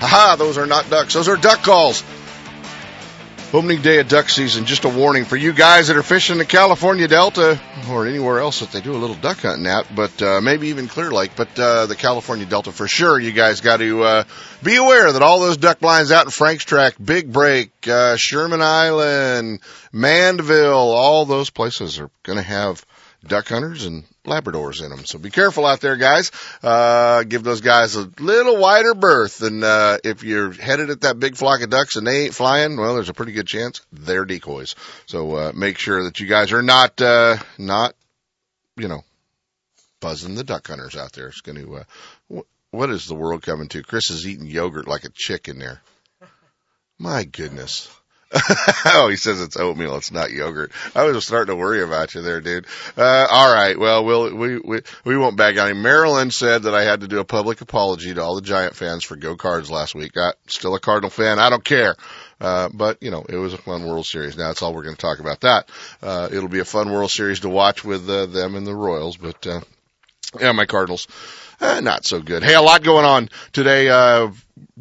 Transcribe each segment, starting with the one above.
Haha, those are not ducks. Those are duck calls. Opening day of duck season. Just a warning for you guys that are fishing the California Delta or anywhere else that they do a little duck hunting at, but uh, maybe even Clear Lake, but uh, the California Delta for sure. You guys got to uh, be aware that all those duck blinds out in Franks Tract, Big Break, uh, Sherman Island, Mandeville, all those places are going to have duck hunters and Labradors in them. So be careful out there, guys. Uh, give those guys a little wider berth. And, uh, if you're headed at that big flock of ducks and they ain't flying, well, there's a pretty good chance they're decoys. So, uh, make sure that you guys are not, uh, not, you know, buzzing the duck hunters out there. It's going to, uh, what is the world coming to? Chris is eating yogurt like a chick in there. My goodness. oh, he says it's oatmeal. It's not yogurt. I was starting to worry about you there, dude. Uh, all right. Well, we'll, we, we, we won't bag on him. Marilyn said that I had to do a public apology to all the Giant fans for Go Cards last week. I, still a Cardinal fan. I don't care. Uh, but you know, it was a fun World Series. Now that's all we're going to talk about that. Uh, it'll be a fun World Series to watch with, uh, them and the Royals, but, uh, yeah, my Cardinals. Uh, not so good. Hey, a lot going on today. Uh,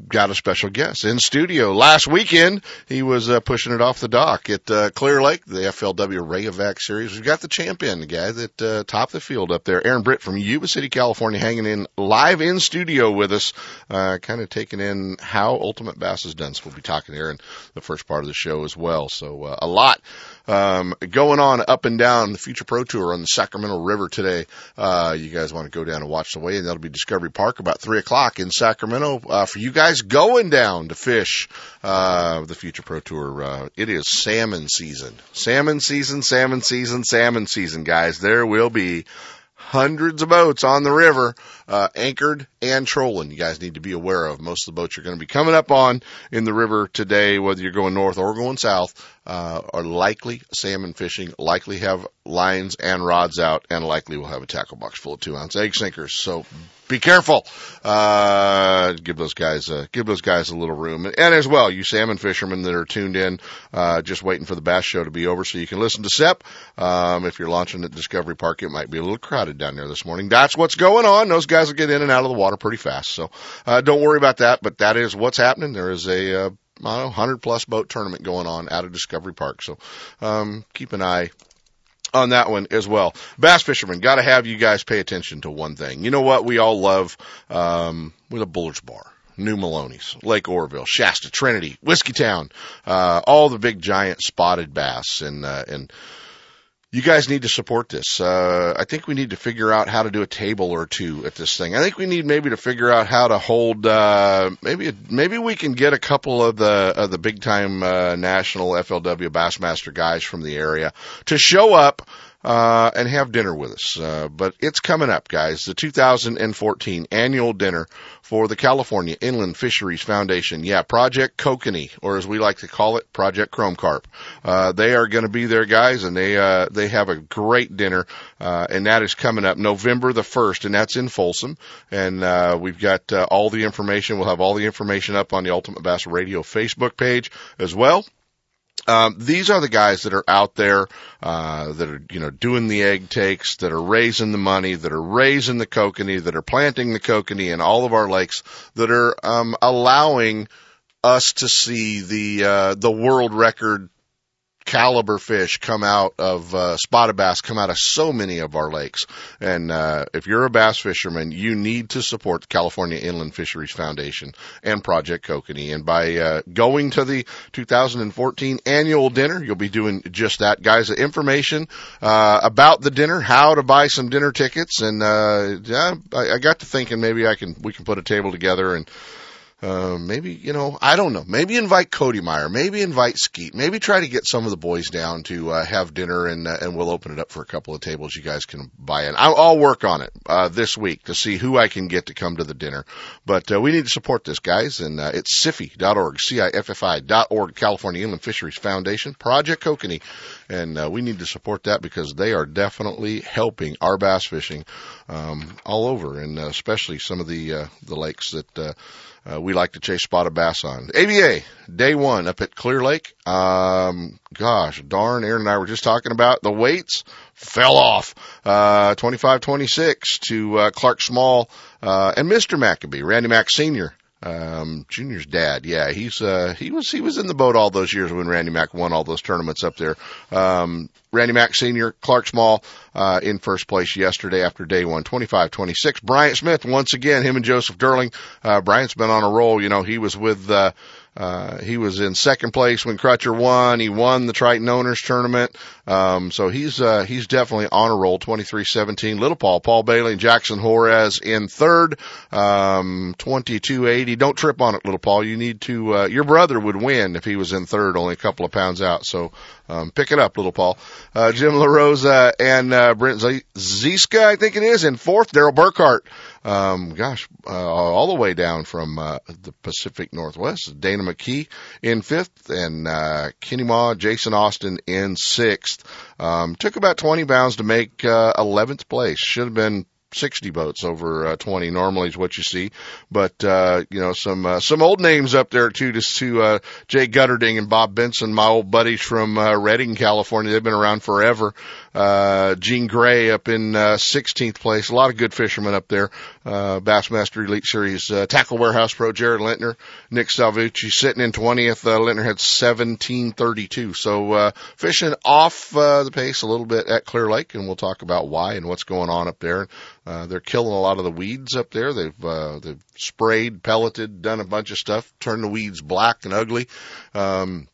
got a special guest in studio. Last weekend, he was uh, pushing it off the dock at uh, Clear Lake, the FLW Rayovac Series. We've got the champion, the guy that uh, topped the field up there, Aaron Britt from Yuba City, California, hanging in live in studio with us, uh, kind of taking in how Ultimate Bass is done. So we'll be talking to Aaron the first part of the show as well. So uh, a lot um, going on up and down the Future Pro Tour on the Sacramento River today. Uh, you guys want to go down and watch the way, and that'll be Discovery Park about three o'clock in Sacramento. Uh, for you guys going down to fish, uh, the Future Pro Tour, uh, it is salmon season. Salmon season, salmon season, salmon season, guys. There will be hundreds of boats on the river, uh, anchored and trolling. You guys need to be aware of. Most of the boats you're going to be coming up on in the river today, whether you're going north or going south, uh, are likely salmon fishing, likely have lines and rods out, and likely will have a tackle box full of two ounce egg sinkers. So be careful. Uh, give those guys, uh, give those guys a little room. And, and as well, you salmon fishermen that are tuned in, uh, just waiting for the bass show to be over so you can listen to SEP. Um, if you're launching at Discovery Park, it might be a little crowded down there this morning. That's what's going on. Those guys will get in and out of the water pretty fast. So, uh, don't worry about that, but that is what's happening. There is a, uh, I don't know, 100 plus boat tournament going on out of Discovery Park. So, um, keep an eye on that one as well. Bass fishermen, gotta have you guys pay attention to one thing. You know what we all love, um, with a Bullards bar. New Melones, Lake Oroville, Shasta, Trinity, Whiskeytown, uh, all the big giant spotted bass and, uh, and, you guys need to support this. Uh, I think we need to figure out how to do a table or two at this thing. I think we need maybe to figure out how to hold, uh, maybe, maybe we can get a couple of the, of the big time, uh, national FLW Bassmaster guys from the area to show up, uh, and have dinner with us. Uh, but it's coming up, guys. The 2014 annual dinner for the California Inland Fisheries Foundation. Yeah, Project Kokanee, or as we like to call it, Project Chrome Carp. Uh, they are going to be there, guys, and they, uh, they have a great dinner, uh, and that is coming up November the 1st, and that's in Folsom. And, uh, we've got, uh, all the information. We'll have all the information up on the Ultimate Bass Radio Facebook page as well. Um, these are the guys that are out there, uh, that are, you know, doing the egg takes, that are raising the money, that are raising the kokanee, that are planting the kokanee in all of our lakes, that are, um, allowing us to see the, uh, the world record caliber fish come out of uh, spotted bass come out of so many of our lakes. And uh, if you're a bass fisherman you need to support the California Inland Fisheries Foundation and Project Kokanee. And by uh, going to the 2014 annual dinner you'll be doing just that. Guys information uh, about the dinner how to buy some dinner tickets and uh, yeah I, I got to thinking maybe I can we can put a table together and uh, maybe, you know, I don't know. Maybe invite Cody Meyer. Maybe invite Skeet. Maybe try to get some of the boys down to uh, have dinner, and uh, and we'll open it up for a couple of tables you guys can buy in. I'll, I'll work on it uh, this week to see who I can get to come to the dinner. But uh, we need to support this, guys, and uh, it's CIFFI.org, C-I-F-F-I.org, California Inland Fisheries Foundation, Project Kokanee, and uh, we need to support that because they are definitely helping our bass fishing um, all over, and uh, especially some of the uh, the lakes that. Uh, uh, we like to chase spotted bass on. ABA, day one up at Clear Lake. Um, gosh, darn, Aaron and I were just talking about the weights fell off, uh, 25-26 to, uh, Clark Small, uh, and Mr. Maccabee, Randy Mack Sr um, Junior's dad. Yeah, he's uh, he was he was in the boat all those years when Randy Mack won all those tournaments up there. Um, Randy Mack Senior, Clark Small, uh, in first place yesterday after day one, 25-26. Bryant Smith once again, him and Joseph Durling. Uh, Bryant's been on a roll. You know, he was with uh, uh, he was in second place when Crutcher won. He won the Triton Owners Tournament. Um, so he's, uh, he's definitely on a roll. 23-17. Little Paul, Paul Bailey and Jackson Juarez in third. Um, 22-80. Don't trip on it, Little Paul. You need to, uh, your brother would win if he was in third, only a couple of pounds out. So, um, pick it up, Little Paul. Uh, Jim LaRosa and, uh, Brent Ziska, I think it is, in fourth. Daryl Burkhart um, gosh, uh, all the way down from uh, the Pacific Northwest. Dana McKee in fifth, and uh, Kenny Ma, Jason Austin in sixth. Um, took about 20 pounds to make uh, 11th place. Should have been 60 boats over uh, 20 normally is what you see. But, uh, you know, some, uh, some old names up there too, just to, uh, Jay Gutterding and Bob Benson, my old buddies from, uh, Redding, California. They've been around forever. Uh, Gene Gray up in, uh, 16th place. A lot of good fishermen up there. Uh, Bassmaster Elite Series, uh, Tackle Warehouse Pro Jared Lintner, Nick Salvucci sitting in 20th. Uh, Lintner had 1732. So, uh, fishing off, uh, the pace a little bit at Clear Lake and we'll talk about why and what's going on up there. Uh, they're killing a lot of the weeds up there. They've uh, they've sprayed, pelleted, done a bunch of stuff, turned the weeds black and ugly. Um,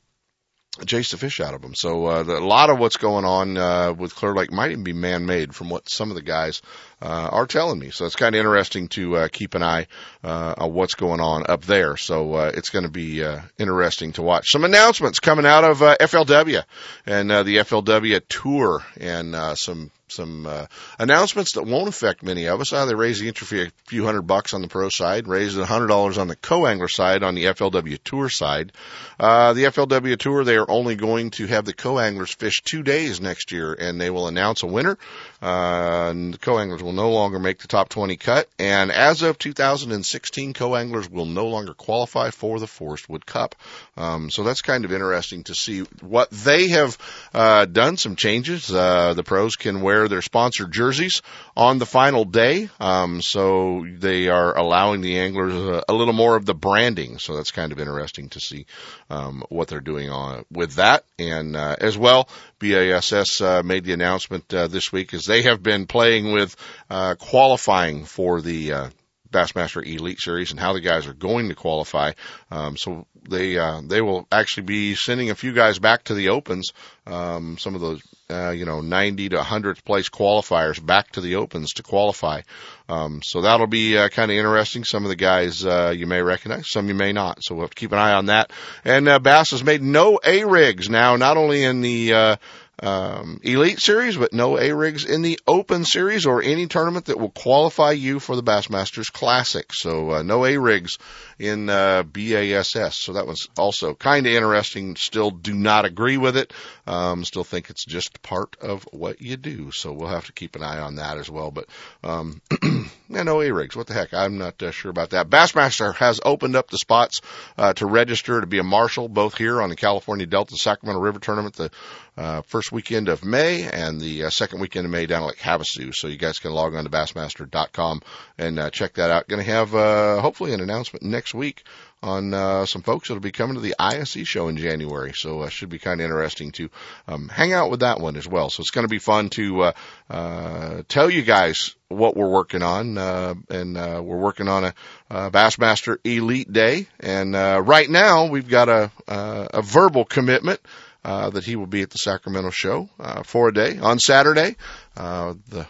chase the fish out of them. So uh, the, a lot of what's going on uh, with Clear Lake might even be man-made, from what some of the guys uh, are telling me. So it's kind of interesting to uh, keep an eye uh, on what's going on up there. So uh, it's going to be uh, interesting to watch. Some announcements coming out of uh, FLW and uh, the FLW tour, and uh, some some uh, announcements that won't affect many of us. Uh, they raise the entry fee a few hundred bucks on the pro side, raise it a hundred dollars on the co-angler side on the FLW Tour side. Uh, the FLW Tour, they are only going to have the co-anglers fish two days next year, and they will announce a winner. Uh, and the co-anglers will no longer make the top 20 cut, and as of 2016, co-anglers will no longer qualify for the Forrest Wood Cup. Um, so that's kind of interesting to see what they have uh, done. Some changes. Uh, the pros can wear their sponsored jerseys on the final day. Um, so they are allowing the anglers a, a, little more of the branding. So that's kind of interesting to see um, what they're doing on with that. And uh, as well, BASS uh, made the announcement uh, this week as they have been playing with uh, qualifying for the uh, Bassmaster Elite Series and how the guys are going to qualify. Um, so they uh, they will actually be sending a few guys back to the opens. Um, some of those uh, you know 90 to 100th place qualifiers back to the opens to qualify. Um, so that'll be uh, kind of interesting. Some of the guys uh, you may recognize, some you may not. So we'll have to keep an eye on that. And uh, Bass has made no A rigs now, not only in the um, Elite Series, but no A rigs in the Open Series or any tournament that will qualify you for the Bassmasters Classic. So uh, no A rigs in uh, BASS. So that was also kind of interesting. Still do not agree with it. Um, still think it's just part of what you do. So we'll have to keep an eye on that as well. But um, yeah, no A rigs. What the heck? I'm not uh, sure about that. Bassmaster has opened up the spots uh, to register to be a marshal, both here on the California Delta Sacramento River Tournament. The uh, first weekend of May and the uh, second weekend of May down at Lake Havasu. So you guys can log on to Bassmaster.com and uh, check that out. Going to have uh, hopefully an announcement next week on uh, some folks that'll be coming to the ISE show in January. So uh, should be kind of interesting to um, hang out with that one as well. So it's going to be fun to uh, uh, tell you guys what we're working on, uh, and uh, we're working on a, a Bassmaster Elite Day. And uh, right now we've got a, uh, a verbal commitment uh, that he will be at the Sacramento show uh, for a day on Saturday. Uh, the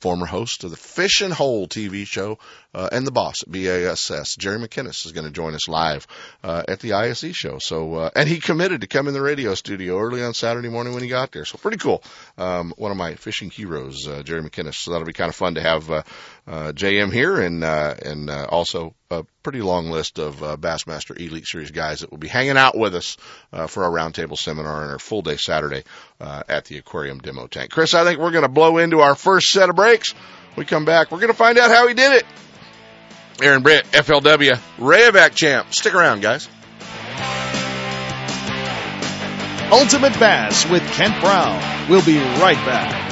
former host of the Fishin' Hole TV show, uh, and the boss at BASS, Jerry McKinnis, is going to join us live uh, at the ISE show. So, uh, and he committed to come in the radio studio early on Saturday morning when he got there. So pretty cool. Um, one of my fishing heroes, uh, Jerry McKinnis. So that'll be kind of fun to have uh, uh, JM here and uh, and uh, also a pretty long list of uh, Bassmaster Elite Series guys that will be hanging out with us uh, for our roundtable seminar and our full day Saturday uh, at the aquarium demo tank. Chris, I think we're going to blow into our first set of breaks. We come back, we're going to find out how he did it. Aaron Britt, FLW Rayovac champ. Stick around, guys. Ultimate Bass with Kent Brown. We'll be right back.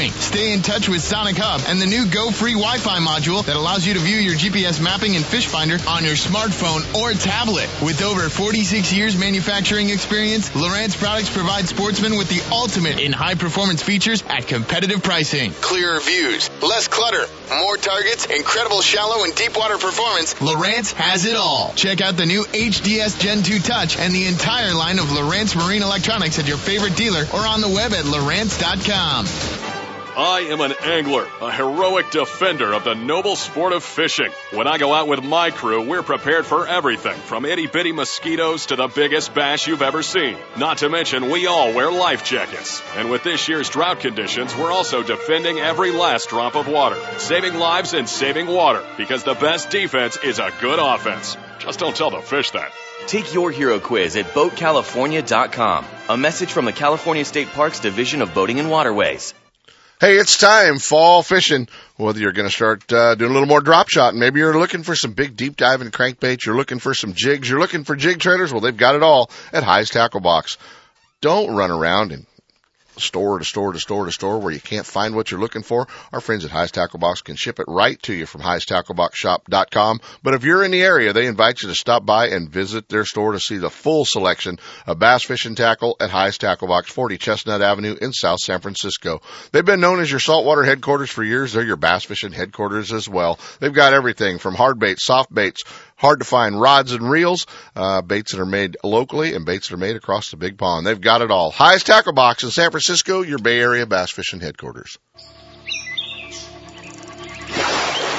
Stay in touch with Sonic Hub and the new Go Free Wi-Fi module that allows you to view your GPS mapping and fish finder on your smartphone or tablet. With over 46 years manufacturing experience, Lowrance products provide sportsmen with the ultimate in high performance features at competitive pricing. Clearer views, less clutter, more targets, incredible shallow and deep water performance. Lowrance has it all. Check out the new HDS Gen 2 Touch and the entire line of Lowrance Marine Electronics at your favorite dealer or on the web at Lowrance.com. I am an angler, a heroic defender of the noble sport of fishing. When I go out with my crew, we're prepared for everything from itty bitty mosquitoes to the biggest bass you've ever seen. Not to mention, we all wear life jackets. And with this year's drought conditions, we're also defending every last drop of water, saving lives and saving water, because the best defense is a good offense. Just don't tell the fish that. Take your hero quiz at BoatCalifornia.com. A message from the California State Parks Division of Boating and Waterways. Hey, it's time fall fishing. Whether you're going to start uh, doing a little more drop shot, maybe you're looking for some big deep diving crankbaits, you're looking for some jigs, you're looking for jig trailers. Well, they've got it all at Hi's Tackle Box. Don't run around and store to store to store to store where you can't find what you're looking for, our friends at Hi's Tackle Box can ship it right to you from highstackleboxshop.com. But if you're in the area, they invite you to stop by and visit their store to see the full selection of bass fishing tackle at Hi's Tackle Box, 40 Chestnut Avenue in South San Francisco. They've been known as your saltwater headquarters for years. They're your bass fishing headquarters as well. They've got everything from hard baits, soft baits, hard to find rods and reels, uh, baits that are made locally and baits that are made across the big pond. They've got it all. Highest tackle box in San Francisco, your Bay Area bass fishing headquarters.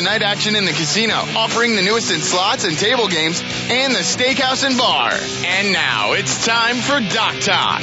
night action in the casino, offering the newest in slots and table games, and the steakhouse and bar. And now it's time for Dock Talk.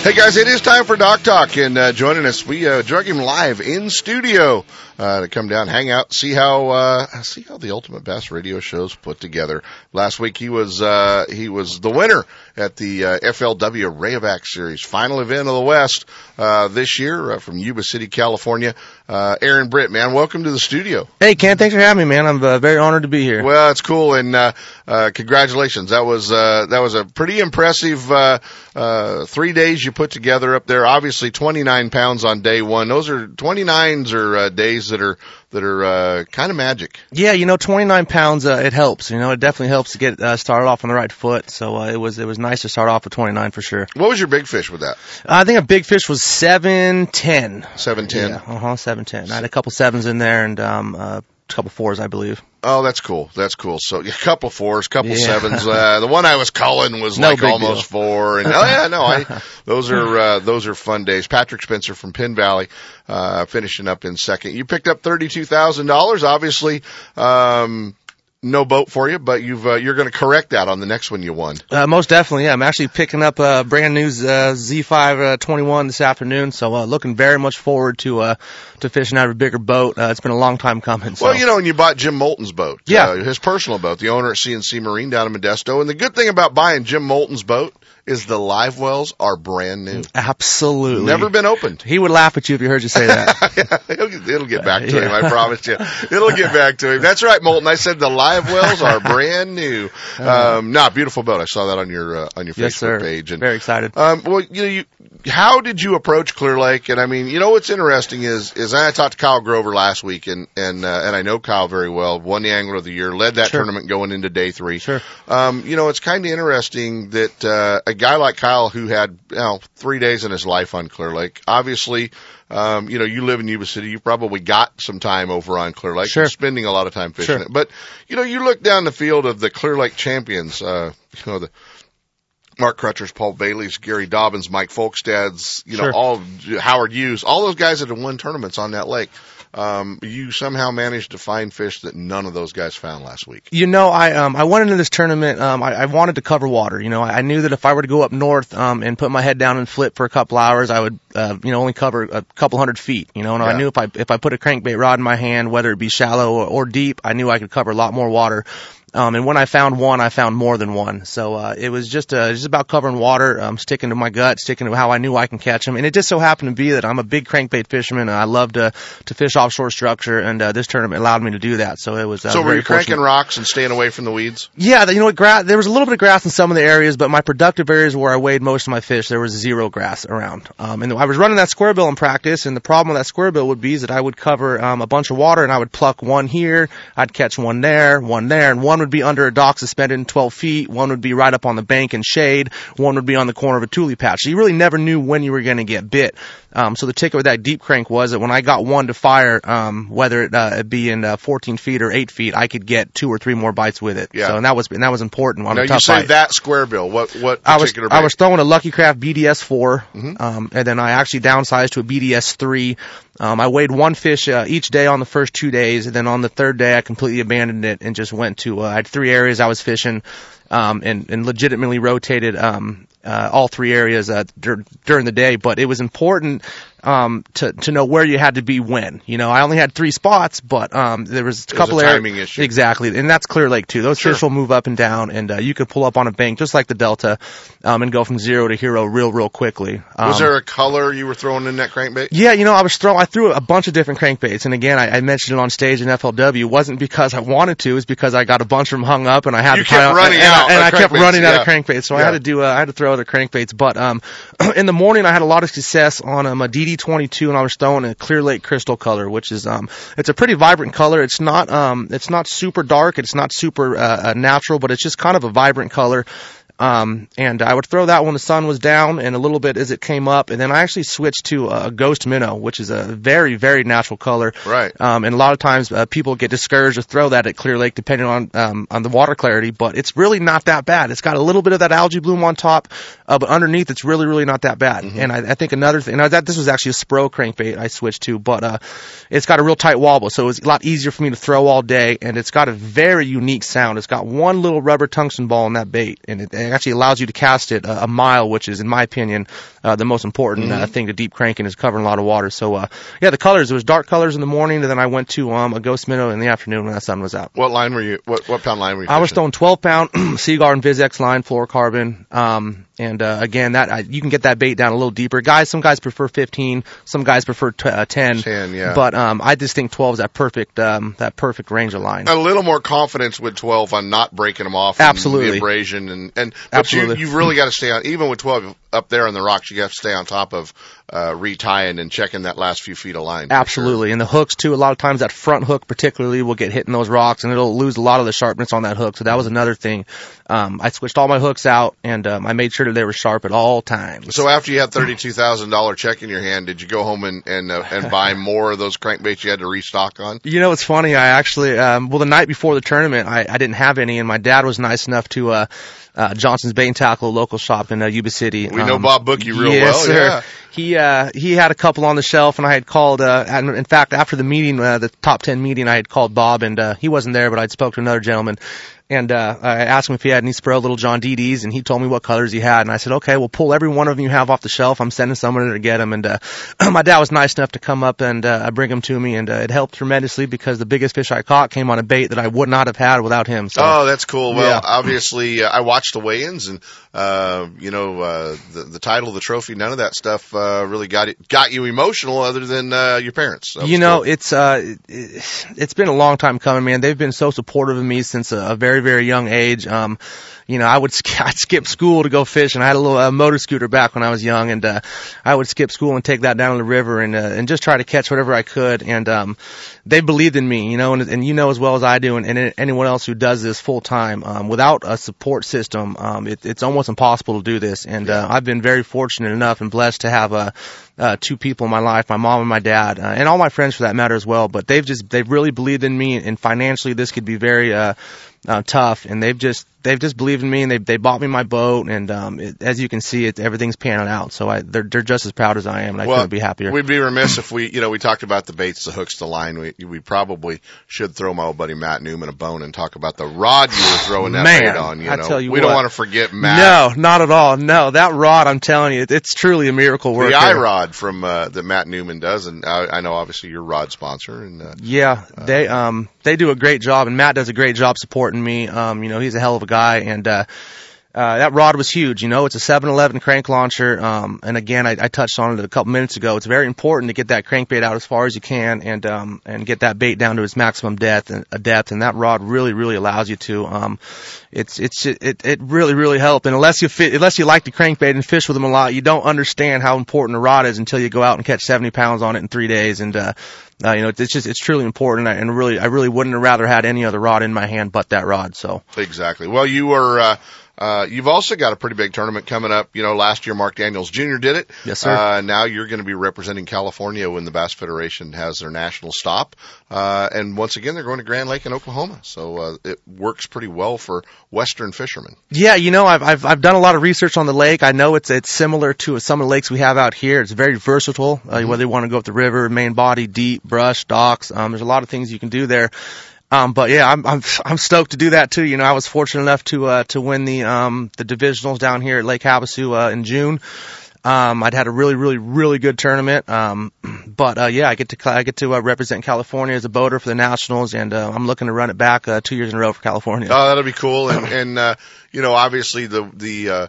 Hey guys, it is time for Dock Talk, and uh, joining us, we uh, drug him live in studio uh, to come down, hang out, see how uh, see how the Ultimate Bass Radio show's put together. Last week he was uh, he was the winner at the uh, FLW Rayovac Series final event of the West uh, this year uh, from Yuba City, California. Uh, Aaron Britt, man, welcome to the studio. Hey, Ken, thanks for having me, man. I'm uh, very honored to be here. Well, it's cool, and uh, uh, congratulations. That was uh, that was a pretty impressive uh, uh, three days you put together up there. Obviously, 29 pounds on day one. Those are 29s are uh, days that are that are uh, kind of magic. Yeah, you know, 29 pounds, uh, it helps. You know, it definitely helps to get uh, started off on the right foot. So uh, it was it was nice to start off with 29 for sure. What was your big fish with that? I think a big fish was 710. 710. Yeah, uh huh, 710. I had a couple sevens in there and um, uh, a couple fours, I believe. Oh, that's cool. That's cool. So a couple fours, couple Yeah. sevens. Uh, the one I was calling was No like almost four. And oh yeah, no, I those are uh, those are fun days. Patrick Spencer from Penn Valley, uh, finishing up in second. You picked up thirty two thousand dollars. Obviously, um, no boat for you, but you've uh, you're going to correct that on the next one you won. Uh, most definitely, yeah. I'm actually picking up a brand new uh, Z5 uh, 21 this afternoon, so uh, looking very much forward to uh, to fishing out of a bigger boat. Uh, it's been a long time coming. So. Well, you know, and you bought Jim Moulton's boat. Yeah. Uh, his personal boat, the owner at CNC Marine down in Modesto. And the good thing about buying Jim Moulton's boat is the live wells are brand new. Absolutely. Never been opened. He would laugh at you if you heard you say that. it'll, it'll get back to him, I promise you. It'll get back to him. That's right, Moulton. I said the live wells are brand new. Um, nah, beautiful boat. I saw that on your, uh, on your Uh-huh. yes, Facebook sir. page. And, Very excited. um, well, you know, you, how did you approach Clear Lake? And I mean, you know, what's interesting is, is I talked to Kyle Grover last week and, and, uh, and I know Kyle very well, won the Angler of the Year, led that Sure. tournament going into day three. Sure. Um, you know, it's kind of interesting that, uh, guy like Kyle who had, you know, three days in his life on Clear Lake, obviously, um, you know, you live in Yuba City, you probably got some time over on Clear Lake, Sure. You're spending a lot of time fishing Sure. it. But, you know, you look down the field of the Clear Lake champions, uh, you know, the, Mark Crutchers, Paul Bailey's, Gary Dobyns, Mike Folkestad's, you know, Sure. all Howard Hughes, all those guys that have won tournaments on that lake. Um, you somehow managed to find fish that none of those guys found last week. You know, I um I went into this tournament. Um, I, I wanted to cover water. You know, I, I knew that if I were to go up north um and put my head down and flip for a couple hours, I would uh you know only cover a couple hundred feet. You know, and Yeah. I knew if I if I put a crankbait rod in my hand, whether it be shallow or, or deep, I knew I could cover a lot more water. Um, and when I found one, I found more than one. So uh, it was just uh, just about covering water, um, sticking to my gut, sticking to how I knew I can catch them. And it just so happened to be that I'm a big crankbait fisherman, and I love to to fish offshore structure. And uh, this tournament allowed me to do that. So it was uh, so were you cranking rocks and staying away from the weeds? Yeah, the- you know what? Grass. There was a little bit of grass in some of the areas, but my productive areas where I weighed most of my fish, there was zero grass around. Um, and I was running that square bill in practice, and the problem with that square bill would be is that I would cover um, a bunch of water, and I would pluck one here, I'd catch one there, one there, and one would be under a dock suspended in 12 feet, one would be right up on the bank in shade, one would be on the corner of a tule patch. So you really never knew when you were going to get bit. Um, so the ticket with that deep crank was that when I got one to fire, um, whether it uh, be in uh, 14 feet or 8 feet, I could get two or three more bites with it. Yeah. So and that was and that was important on now a you say bite. that square bill. What what I was I was throwing a Lucky Craft BDS 4 Mhm. um, and then I actually downsized to a BDS three. Um, I weighed one fish uh, each day on the first two days, and then on the third day I completely abandoned it and just went to. Uh, I had three areas I was fishing, um, and and legitimately rotated um, all three areas uh, dur- during the day. But it was important um, to to know where you had to be when. You know, I only had three spots, but um, there was a couple areas- timing issue. Exactly, and that's Clear Lake too. Those Sure. fish will move up and down, and uh, you could pull up on a bank just like the Delta, um, and go from zero to hero real, real quickly. Um, was there a color you were throwing in that crankbait? yeah, you know, I was throw I threw a bunch of different crankbaits, and again, I, I mentioned it on stage in FLW. It wasn't because I wanted to; it was because I got a bunch of them hung up, and I had You to kept running and, I- out and of I kept running out of crankbaits. So I had to do, uh, I had to throw other crankbaits. But um, in the morning, I had a lot of success on um, a DD22, and I was throwing a Clear Lake crystal color, which is um, it's a pretty vibrant color. It's not um, it's not super dark, it's not super uh, uh, natural, but it's just kind of a vibrant color. Um, and I would throw that when the sun was down and a little bit as it came up. And then I actually switched to a ghost minnow, which is a very, very natural color. Right. Um, and a lot of times, uh, people get discouraged to throw that at Clear Lake depending on, um, on the water clarity, but it's really not that bad. It's got a little bit of that algae bloom on top, uh, but underneath it's really, really not that bad. And I, I think another thing, now that this was actually a Spro crankbait I switched to, but, uh, it's got a real tight wobble, so it's a lot easier for me to throw all day, and it's got a very unique sound. It's got one little rubber tungsten ball in that bait, and it, it actually allows you to cast it a, a mile, which is, in my opinion, uh, the most important uh, thing to deep cranking is covering a lot of water. So, uh, yeah, the colors, it was dark colors in the morning, and then I went to, um, a ghost minnow in the afternoon when the sun was out. What line were you? What what pound line were you? I was throwing 12 pound Seaguar InvizX line fluorocarbon. Um, and, uh, again, that, I, you can get that bait down a little deeper. Guys, some guys prefer 15, some guys prefer t- uh, 10. 10, yeah. But, um, I just think 12 is that perfect, um, that perfect range of line. a little more confidence with 12 on not breaking them off. and Absolutely. The abrasion and, and, but Absolutely. you, you've really got to stay on, even with 12, up there on the rocks, you have to stay on top of uh, retying and checking that last few feet of line. Absolutely, and the hooks too. A lot of times that front hook particularly will get hit in those rocks, and it'll lose a lot of the sharpness on that hook. So that was another thing. Um, I switched all my hooks out, and um, I made sure that they were sharp at all times. So after you had thirty-two thousand dollar check in your hand, did you go home and and uh, and buy more of those crankbaits you had to restock on? You know, it's funny. I actually, um, well, the night before the tournament, I, I didn't have any, and my dad was nice enough to. Uh, uh, Johnson's Bait and Tackle, local shop in uh, Yuba City. We know Um, Bob Bookie real yes, well. sir. Yeah. He uh he had a couple on the shelf, and I had called. Uh, and in fact, after the meeting, uh, the top ten meeting, I had called Bob, and uh, he wasn't there, but I'd spoke to another gentleman, and uh, I asked him if he had any Spro Little John DDs, and he told me what colors he had, and I said, okay, well, pull every one of them you have off the shelf. I'm sending someone to get them, and uh, my dad was nice enough to come up and uh, bring them to me, and uh, it helped tremendously because the biggest fish I caught came on a bait that I would not have had without him. So. Oh, that's cool. Well, Yeah. obviously, uh, I watched the weigh-ins, and uh, you know, uh, the the title, of the trophy, none of that stuff uh, really got it got you emotional, other than uh, your parents. You know, cool. it's uh, it, it's been a long time coming, man. They've been so supportive of me since a, a very, very young age. Um, you know, I would I'd skip school to go fish, and I had a little uh, motor scooter back when I was young, and uh, I would skip school and take that down to the river and uh, and just try to catch whatever I could. And um, they believed in me, you know, and, and you know as well as I do, and, and anyone else who does this full time, um, without a support system, um, it, it's almost impossible to do this. And uh, I've been very fortunate enough and blessed to have uh, uh, two people in my life, my mom and my dad, uh, and all my friends for that matter as well. But they've just they've really believed in me, and financially this could be very uh, uh, tough, and they've just they've just believed in me, and they they bought me my boat, and um, it, as you can see, it everything's panning out. So I they're they're just as proud as I am, and I well, couldn't be happier. We'd be remiss if we, you know, we talked about the baits, the hooks, the line. We we probably should throw my old buddy Matt Newman a bone and talk about the rod you were throwing that Man, bait on. You I know, tell you we don't want to forget Matt. No, not at all. No, that rod, I'm telling you, it, it's truly a miracle work. The eye there. rod from uh, that Matt Newman does, and I, I know obviously your rod sponsor, and uh, Yeah, they um they do a great job, and Matt does a great job supporting me. Um, you know, he's a hell of a guy, and uh, uh, that rod was huge. You know, it's a 711 crank launcher. Um, and again, I, I touched on it a couple minutes ago. It's very important to get that crankbait out as far as you can, and um and get that bait down to its maximum depth and uh, depth. And that rod really, really allows you to. Um, it's it's it it really really helped. And unless you fit, unless you like to crankbait and fish with them a lot, you don't understand how important a rod is until you go out and catch 70 pounds on it in three days. And uh, uh, you know, it's just it's truly important. And really, I really wouldn't have rather had any other rod in my hand but that rod. So Exactly. Well, you were. Uh, uh, you've also got a pretty big tournament coming up. You know, last year Mark Daniels Jr. did it. Yes, sir. Uh, now you're going to be representing California when the Bass Federation has their national stop. Uh, and once again, they're going to Grand Lake in Oklahoma. So, uh, it works pretty well for Western fishermen. Yeah, you know, I've I've I've done a lot of research on the lake. I know it's it's similar to some of the lakes we have out here. It's very versatile. Uh, whether you want to go up the river, main body, deep, brush, docks. Um, there's a lot of things you can do there. Um, but yeah, I'm I'm I'm stoked to do that too. You know, I was fortunate enough to uh to win the um the divisionals down here at Lake Havasu uh, in June. Um, I'd had a really, really, really good tournament. Um, but uh, yeah, I get to I get to uh, represent California as a boater for the nationals, and uh, I'm looking to run it back uh, two years in a row for California. Oh, that'll be cool. And, and, uh, you know, obviously the, the, uh,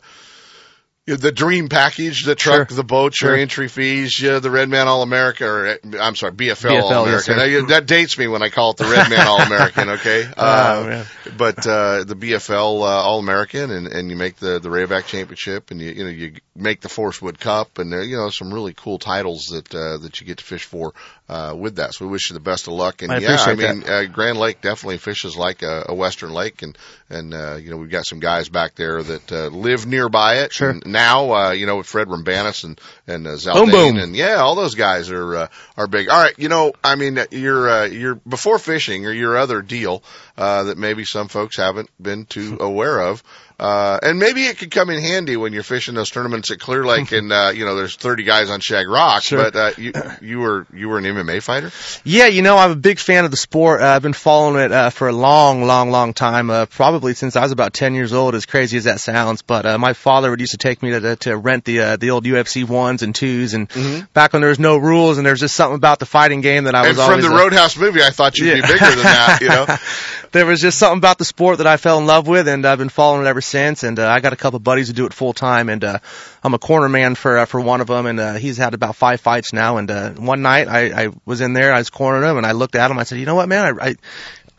the dream package, the truck, Sure. the boat, your Sure. entry fees, yeah, the Red Man All America, or I'm sorry, BFL, BFL, All yes, American. Now, that dates me when I call it the Red Man All American. Okay, uh, Oh, but uh, the BFL uh, All American, and, and you make the the Rayovac Championship, and you you know you make the Forrest Wood Cup, and there you know some really cool titles that uh, that you get to fish for uh, with that. So we wish you the best of luck. And I yeah, I mean uh, Grand Lake definitely fishes like a, a Western Lake, and and uh, you know we've got some guys back there that uh, live nearby it. Sure. And now uh, you know with Fred Roumbanis and and uh, Boom, Zaldain, boom. and yeah, all those guys are uh, are big. All right, you know, I mean, your uh, your before fishing or your other deal uh, that maybe some folks haven't been too aware of. Uh, and maybe it could come in handy when you're fishing those tournaments at Clear Lake and, uh, you know, there's 30 guys on Shag Rock, Sure. but, uh, you, you were, you were an MMA fighter? Yeah, you know, I'm a big fan of the sport. Uh, I've been following it uh, for a long, long, long time. Uh, probably since I was about 10 years old. As crazy as that sounds, but uh, my father would used to take me to to, to rent the uh, the old UFC ones and twos, and back when there was no rules and there's just something about the fighting game that I And was from always the uh, Roadhouse movie, I thought you'd be bigger than that, you know? there was just something about the sport that I fell in love with, and I've been following it ever since. And uh, I got a couple buddies who do it full time, and uh, I'm a corner man for uh, for one of them, and uh, he's had about five fights now. And uh, one night I, I was in there, I was cornering him, and I looked at him, I said, you know what, man, I. I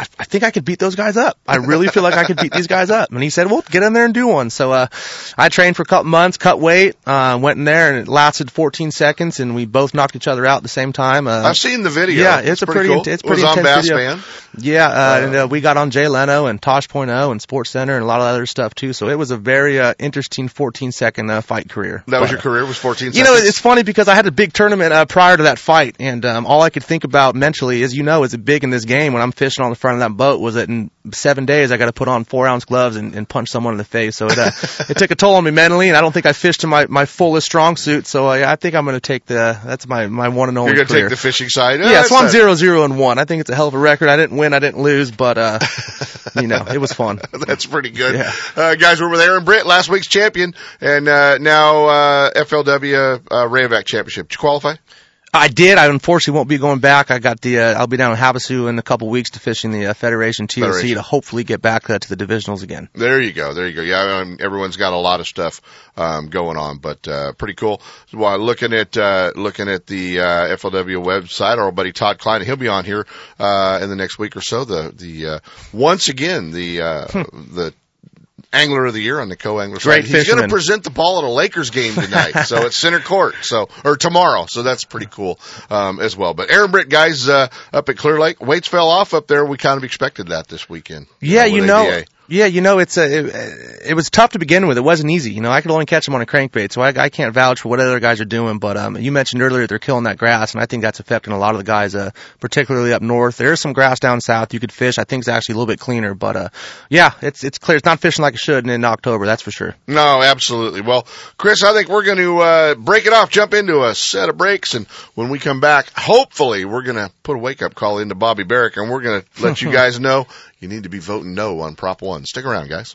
I, I think I could beat those guys up. I really feel like I could beat these guys up. And he said, well, get in there and do one. So, uh, I trained for a couple months, cut weight, uh, went in there and it lasted 14 seconds and we both knocked each other out at the same time. Uh, I've seen the video. Yeah, it's, it's a pretty, pretty, cool. it's it was pretty on Bass video. Fan. Yeah, uh, and uh, we got on Jay Leno and Tosh.0 and Sports Center and a lot of other stuff too. So it was a very uh, interesting 14 second uh, fight career. That was your career was 14 you know, it's funny because I had a big tournament uh, prior to that fight, and um, all I could think about mentally, is, you know, is it big in this game when I'm fishing on the front of that boat was that in seven days I got to put on four ounce gloves and, and punch someone in the face. So it, uh, it took a toll on me mentally, and I don't think I fished to my my fullest strong suit. So I, I think I'm going to take the that's my my one and only You're going to take the fishing side. yeah, so I'm That's zero zero and one. I think it's a hell of a record. I didn't win, I didn't lose, but uh, you know, it was fun. That's pretty good. Yeah. Uh, guys, we're with Aaron Britt, last week's champion, and uh, now uh, FLW uh, Rayovac Championship. Did you qualify? I did. I unfortunately won't be going back. I got the. Uh, I'll be down in Havasu in a couple weeks to fishing the uh, Federation TOC Federation. to hopefully get back uh, to the divisionals again. There you go. There you go. Yeah, um, everyone's got a lot of stuff um, going on, but uh, pretty cool. Well, looking at uh, looking at the uh, FLW website, our buddy Todd Klein, he'll be on here uh, in the next week or so. The the uh, once again the uh, the angler of the year on the co-angler side. Great He's going to present the ball at a Lakers game tonight, so it's center court, so or tomorrow, so that's pretty cool um, as well. But Aaron Britt, guys, uh, up at Clear Lake, weights fell off up there. We kind of expected that this weekend. Yeah, you know, ABA. Yeah, you know, it's a, it, it was tough to begin with. It wasn't easy. You know, I could only catch them on a crankbait, so I, I can't vouch for what other guys are doing. But um, you mentioned earlier that they're killing that grass, and I think that's affecting a lot of the guys, uh, particularly up north. There is some grass down south you could fish. I think it's actually a little bit cleaner, but uh, yeah, it's it's clear. It's not fishing like it should in October, that's for sure. No, absolutely. Well, Chris, I think we're going to uh, break it off, jump into a set of breaks, and when we come back, hopefully, we're going to put a wake up call into Bobby Barrack, and we're going to let you guys know you need to be voting no on Prop One. Stick around, guys.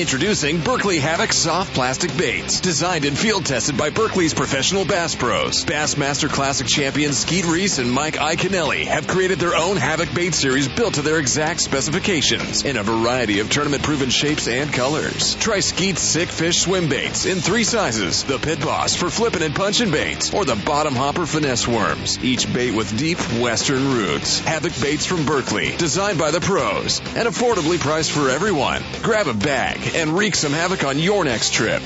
Introducing Berkley Havoc soft plastic baits, designed and field tested by Berkley's professional bass pros. Bassmaster Classic champions Skeet Reese and Mike Iaconelli have created their own Havoc bait series built to their exact specifications in a variety of tournament proven shapes and colors. Try Skeet's Sick Fish swim baits in three sizes: the Pit Boss for flipping and punching baits, or the Bottom Hopper finesse worms. Each bait with deep western roots. Havoc baits from Berkley, designed by the pros and affordably priced for everyone. Grab a bag and wreak some havoc on your next trip.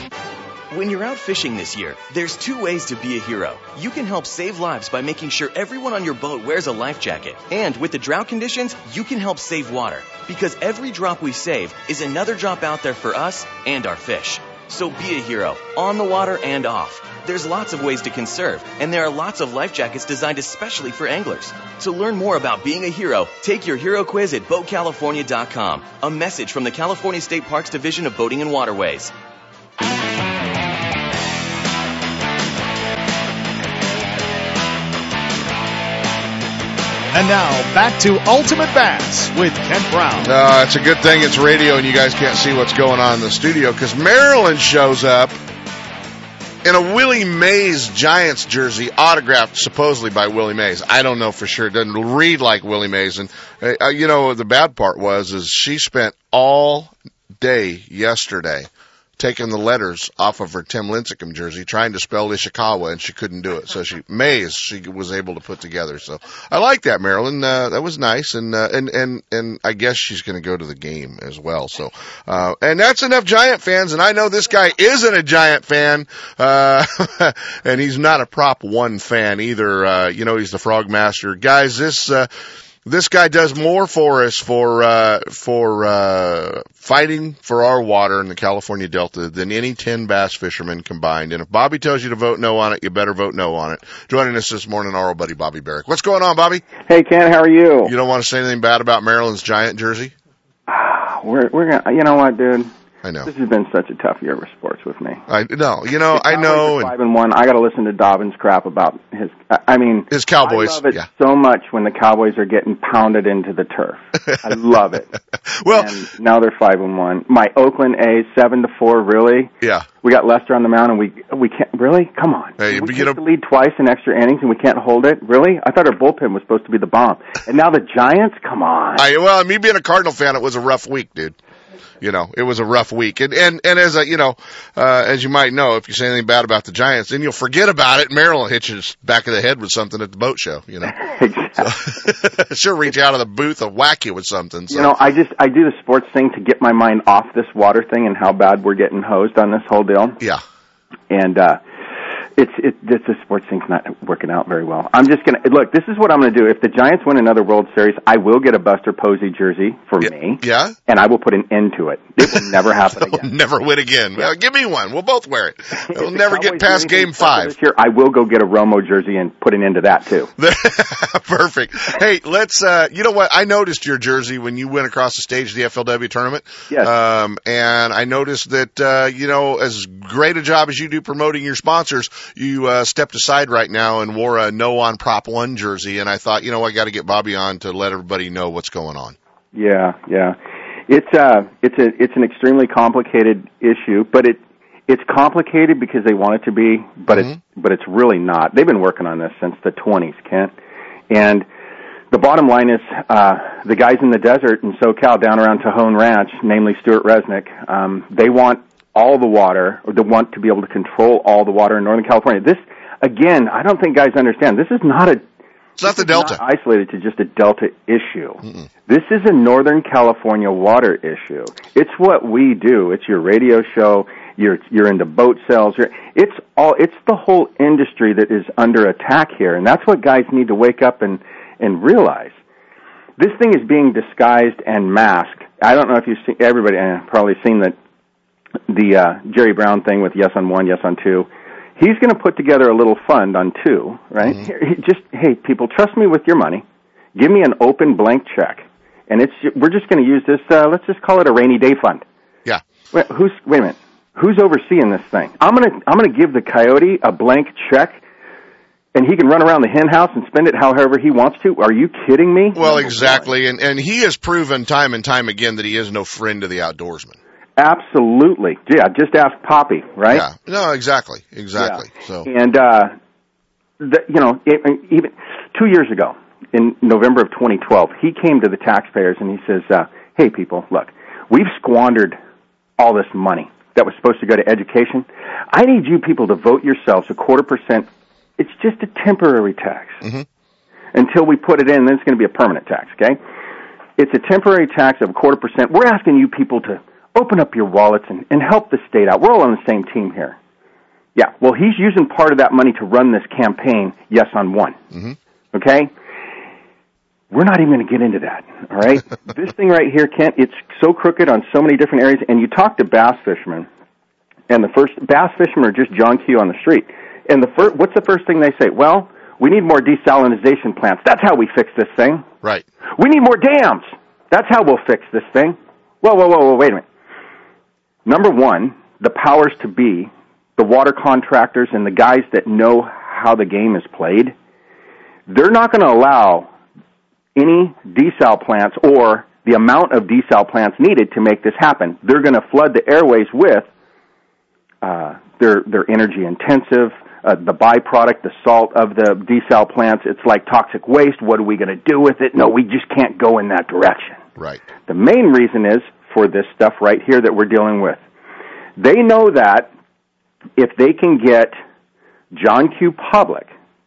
When you're out fishing this year, there's two ways to be a hero. You can help save lives by making sure everyone on your boat wears a life jacket. And with the drought conditions, you can help save water. Because every drop we save is another drop out there for us and our fish. So be a hero, on the water and off. There's lots of ways to conserve, and there are lots of life jackets designed especially for anglers. To learn more about being a hero, take your hero quiz at BoatCalifornia.com. A message from the California State Parks Division of Boating and Waterways. And now back to Ultimate Bass with Kent Brown. Uh, it's a good thing it's radio and you guys can't see what's going on in the studio because Marilyn shows up in a Willie Mays Giants jersey, autographed supposedly by Willie Mays. I don't know for sure. It doesn't read like Willie Mays. And uh, you know the bad part was is she spent all day yesterday taking the letters off of her Tim Lincecum jersey, trying to spell Ishikawa, and she couldn't do it. So she Mays she was able to put together. So I like that, Marilyn. Uh, that was nice, and uh, and and and I guess she's going to go to the game as well. So uh, and that's enough Giant fans, and I know this guy isn't a Giant fan, uh, and he's not a Prop One fan either. Uh, you know, he's the Frog Master, guys. This. Uh, this guy does more for us for uh, for uh, fighting for our water in the California Delta than any ten bass fishermen combined. And if Bobby tells you to vote no on it, you better vote no on it. Joining us this morning, our old buddy Bobby Barrack. What's going on, Bobby? Hey Ken, how are you? You don't want to say anything bad about Marilyn's giant jersey? We're we're gonna. You know what, dude? I know. This has been such a tough year for sports with me. I no, you know, I know. Five and one. I got to listen to Dobyns crap about his. I mean, His Cowboys, I love it yeah. so much when the Cowboys are getting pounded into the turf. I love it. well, and now they're five and one. My Oakland A's seven to four. Really? yeah. We got Lester on the mound, and we we can't really. Come on. Hey, we get take you know- the lead twice in extra innings, and we can't hold it. Really? I thought our bullpen was supposed to be the bomb, and now the Giants. Come on. I well, me being a Cardinal fan, it was a rough week, dude. You know, it was a rough week, and and and as a you know, uh, as you might know, if you say anything bad about the Giants, then you'll forget about it. Marilyn hits you back of the head with something at the boat show. You know, exactly. she'll reach out of the booth and whack you with something. So. You know, I just I do the sports thing to get my mind off this water thing and how bad we're getting hosed on this whole deal. yeah, And uh it's it this the sports thing's not working out very well. I'm just gonna look. This is what I'm gonna do. If the Giants win another World Series, I will get a Buster Posey jersey for me, yeah, and I will put an end to it. It will never happen again. Never win again. Well, give me one. We'll both wear it. We'll never get past Game Five. this year. I will go get a Romo jersey and put an end to that too. Perfect. Hey, let's. uh You know what? I noticed your jersey when you went across the stage of the FLW tournament. Yes. Um, and I noticed that uh, you know, as great a job as you do promoting your sponsors, you uh, stepped aside right now and wore a no on Prop One jersey. And I thought, you know, I got to get Bobby on to let everybody know what's going on. Yeah, yeah. It's uh it's a it's an extremely complicated issue, but it it's complicated because they want it to be, but it's but it's really not. They've been working on this since the 20s, Kent. And the bottom line is uh the guys in the desert in SoCal down around Cajon Ranch, namely Stewart Resnick, um they want all the water or they want to be able to control all the water in Northern California. This again, I don't think guys understand. This is not a It's not the Delta. not isolated to just a Delta issue. This is a Northern California water issue. It's what we do. It's your radio show. You're you're into boat sales. You're, it's all. It's the whole industry that is under attack here, and that's what guys need to wake up and and realize. This thing is being disguised and masked. I don't know if you've seen everybody uh, probably seen the the uh, Jerry Brown thing with yes on one, yes on two. He's going to put together a little fund on two, right? Here, he- Just hey, people, trust me with your money. Give me an open blank check, and it's we're just going to use this. Uh, let's just call it a rainy day fund. Yeah. Wait, who's wait a minute? Who's overseeing this thing? I'm gonna I'm gonna give the coyote a blank check, and he can run around the hen house and spend it however he wants to. Are you kidding me? Well, exactly, and and he has proven time and time again that he is no friend to the outdoorsman. Absolutely. Yeah, just ask Poppy, right? Yeah. No, exactly, exactly. So. And uh, the, you know, it, even two years ago, in November of 2012, he came to the taxpayers and he says, uh, "Hey, people, look, we've squandered all this money that was supposed to go to education. I need you people to vote yourselves a quarter percent. It's just a temporary tax until we put it in. Then it's going to be a permanent tax. Okay." It's a temporary tax of a quarter percent. We're asking you people to open up your wallets and, and help the state out. We're all on the same team here. Yeah, well, he's using part of that money to run this campaign, yes on one. Mm-hmm. Okay? We're not even going to get into that, all right? this thing right here, Kent, it's so crooked on so many different areas, and you talk to bass fishermen, and the first bass fishermen are just John Q on the street. And the first, what's the first thing they say? Well, we need more desalination plants. That's how we fix this thing. Right. We need more dams. That's how we'll fix this thing. Whoa, whoa, whoa, whoa, wait a minute. Number one, the powers to be, the water contractors and the guys that know how the game is played, they're not going to allow any desal plants or the amount of desal plants needed to make this happen. They're going to flood the airways with uh, their their energy intensive, uh, the byproduct, the salt of the desal plants. It's like toxic waste. What are we going to do with it? No, we just can't go in that direction. Right. The main reason is for this stuff right here that we're dealing with. They know that if they can get John Q. Public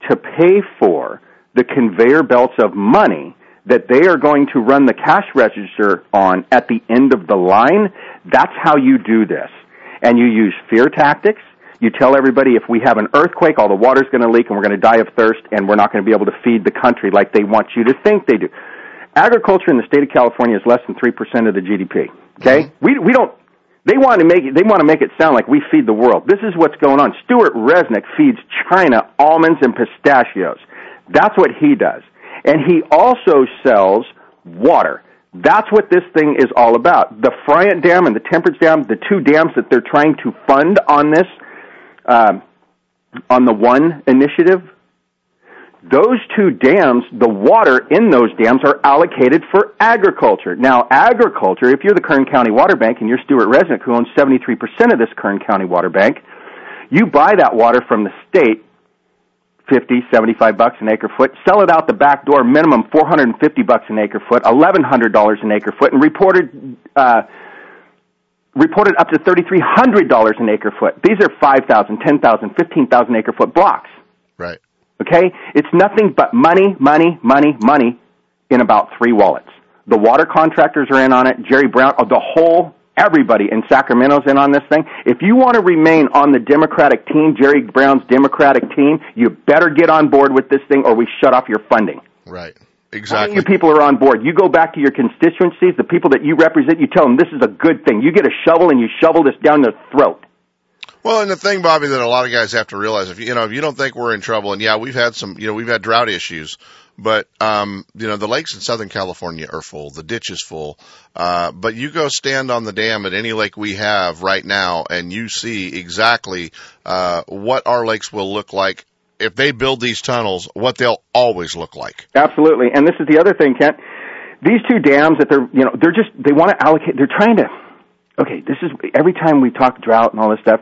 to pay for the conveyor belts of money that they are going to run the cash register on at the end of the line, that's how you do this. And you use fear tactics. You tell everybody if we have an earthquake, all the water's going to leak and we're going to die of thirst and we're not going to be able to feed the country like they want you to think they do. Agriculture in the state of California is less than 3% of the GDP. Okay? Mm-hmm. We, we don't, they want to make it, they want to make it sound like we feed the world. This is what's going on. Stewart Resnick feeds China almonds and pistachios. That's what he does. And he also sells water. That's what this thing is all about. The Friant Dam and the Temperance Dam, the two dams that they're trying to fund on this, uh, on the one initiative, those two dams, the water in those dams are allocated for agriculture. Now, agriculture, if you're the Kern County Water Bank and you're Stewart Resnick, who owns 73% of this Kern County Water Bank, you buy that water from the state 50, 75 bucks an acre foot, sell it out the back door, minimum 450 bucks an acre foot, $1,100 an acre foot, and reported, uh, reported up to $3,300 an acre foot. These are 5,000, 10,000, 15,000 acre foot blocks. Right. Okay? It's nothing but money, money, money, money in about three wallets. The water contractors are in on it, Jerry Brown, uh, the whole everybody in Sacramento's in on this thing. If you want to remain on the Democratic team, Jerry Brown's Democratic team, you better get on board with this thing or we shut off your funding. Right. Exactly. You people are on board. You go back to your constituencies, the people that you represent, you tell them this is a good thing. You get a shovel and you shovel this down their throat. Well, and the thing, Bobby, that a lot of guys have to realize, if you know, if you don't think we're in trouble, and yeah, we've had some, you know, we've had drought issues, but um, you know, the lakes in Southern California are full, the ditch is full. Uh, but you go stand on the dam at any lake we have right now, and you see exactly uh, what our lakes will look like if they build these tunnels. What they'll always look like. Absolutely, and this is the other thing, Kent. These two dams that they're, you know, they're just they want to allocate. They're trying to. Okay, this is every time we talk drought and all this stuff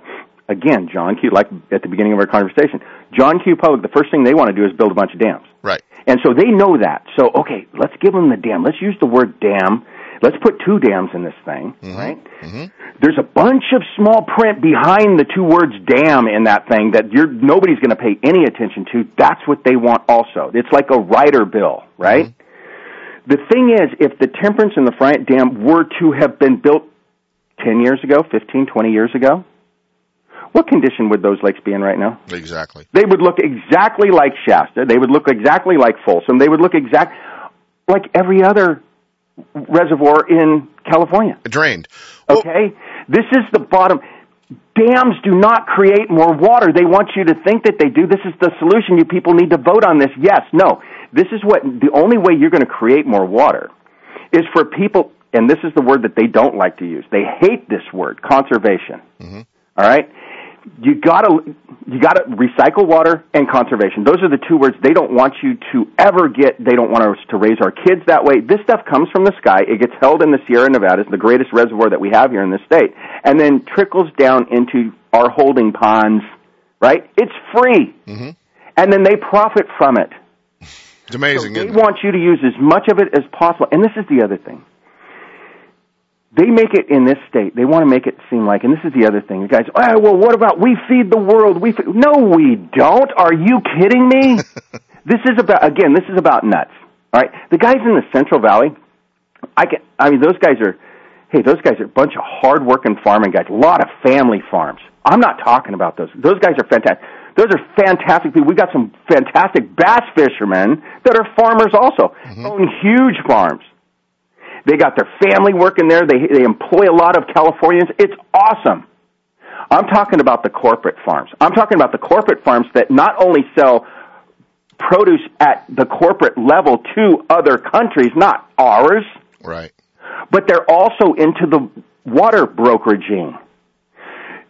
again, John Q, like at the beginning of our conversation, John Q. Public, the first thing they want to do is build a bunch of dams. Right. And so they know that. So, okay, let's give them the dam. Let's use the word dam. Let's put two dams in this thing, mm-hmm. right? Mm-hmm. There's a bunch of small print behind the two words dam in that thing that you're, nobody's going to pay any attention to. That's what they want also. It's like a rider bill, right? Mm-hmm. The thing is, if the Temperance and the Friant Dam were to have been built 10 years ago, 15, 20 years ago, what condition would those lakes be in right now? Exactly. They would look exactly like Shasta. They would look exactly like Folsom. They would look exact like every other reservoir in California. Drained. Okay? This is the bottom. Dams do not create more water. They want you to think that they do. This is the solution. You people need to vote on this. Yes, no. This is what the only way you're going to create more water is for people, and this is the word that they don't like to use. They hate this word, conservation. Mm-hmm. All right? You gotta you gotta recycle water and conservation. Those are the two words they don't want you to ever get. They don't want us to raise our kids that way. This stuff comes from the sky. It gets held in the Sierra Nevadas, the greatest reservoir that we have here in the state, and then trickles down into our holding ponds. Right? It's free, mm-hmm. and then they profit from it. It's amazing. So they want you to use as much of it as possible. And this is the other thing they make it in this state. They want to make it seem like, and this is the other thing. The guys, oh, well, what about we feed the world? We feed. no, we don't. Are you kidding me? this is about again. This is about nuts. All right, the guys in the Central Valley. I can. I mean, those guys are. Hey, those guys are a bunch of hard-working farming guys. A lot of family farms. I'm not talking about those. Those guys are fantastic. Those are fantastic people. We got some fantastic bass fishermen that are farmers also, mm-hmm. own huge farms. They got their family working there. They they employ a lot of Californians. It's awesome. I'm talking about the corporate farms. I'm talking about the corporate farms that not only sell produce at the corporate level to other countries, not ours, Right. but they're also into the water brokeraging.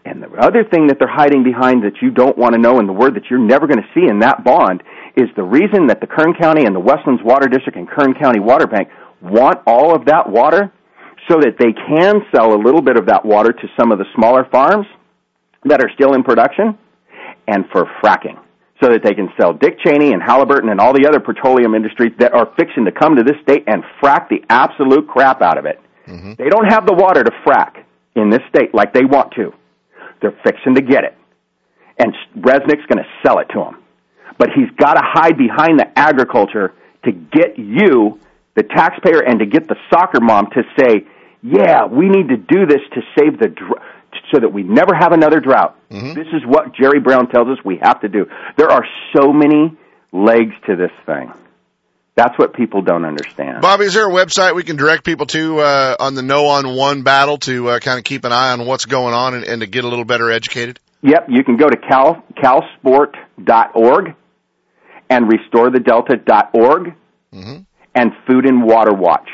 And the other thing that they're hiding behind that you don't want to know and the word that you're never going to see in that bond is the reason that the Kern County and the Westlands Water District and Kern County Water Bank want all of that water so that they can sell a little bit of that water to some of the smaller farms that are still in production and for fracking so that they can sell Dick Cheney and Halliburton and all the other petroleum industries that are fixing to come to this state and frack the absolute crap out of it. Mm-hmm. They don't have the water to frack in this state like they want to. They're fixing to get it. And Resnick's going to sell it to them. But he's got to hide behind the agriculture to get you, the taxpayer, and to get the soccer mom to say, yeah, we need to do this to save the, dr- so that we never have another drought. This is what Jerry Brown tells us we have to do. There are so many legs to this thing. That's what people don't understand. Bobby, is there a website we can direct people to uh, on the no on one battle to uh, kind of keep an eye on what's going on and, and to get a little better educated? Yep, you can go to cal, calsport.org and restorethedelta.org Mm-hmm. And Food and Water Watch.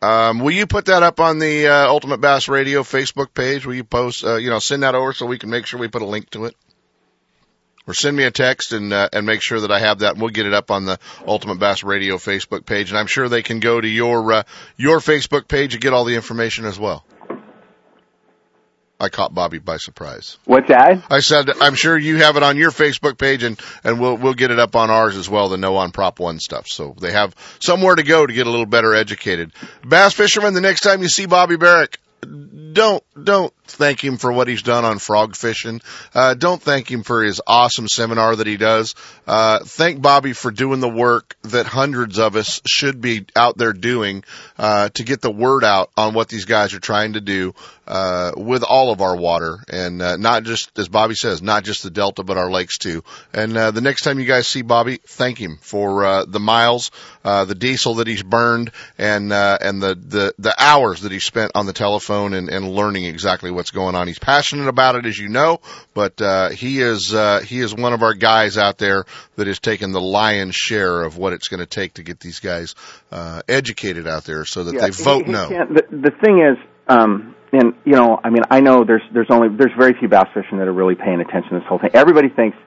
Um, will you put that up on the uh, Ultimate Bass Radio Facebook page? Will you post, uh, you know, send that over so we can make sure we put a link to it? Or send me a text and uh, and make sure that I have that. and We'll get it up on the Ultimate Bass Radio Facebook page, and I'm sure they can go to your uh, your Facebook page and get all the information as well. I caught Bobby by surprise. What's that? I said I'm sure you have it on your Facebook page, and and we'll we'll get it up on ours as well. The no on Prop One stuff, so they have somewhere to go to get a little better educated. Bass fishermen, the next time you see Bobby Barrack, don't don't thank him for what he's done on frog fishing. Uh, don't thank him for his awesome seminar that he does. Uh, thank Bobby for doing the work that hundreds of us should be out there doing uh, to get the word out on what these guys are trying to do uh, with all of our water, and uh, not just as Bobby says, not just the Delta, but our lakes too. And uh, the next time you guys see Bobby, thank him for uh, the miles, uh, the diesel that he's burned, and uh, and the the the hours that he spent on the telephone and, and learning exactly what's going on. He's passionate about it, as you know, but uh, he is uh, he is one of our guys out there that is taking the lion's share of what it's going to take to get these guys uh, educated out there, so that Yeah, they vote he- he no. The, the thing is, um, and you know, I mean, I know there's there's only there's very few bass fishermen that are really paying attention to this whole thing. Everybody thinks.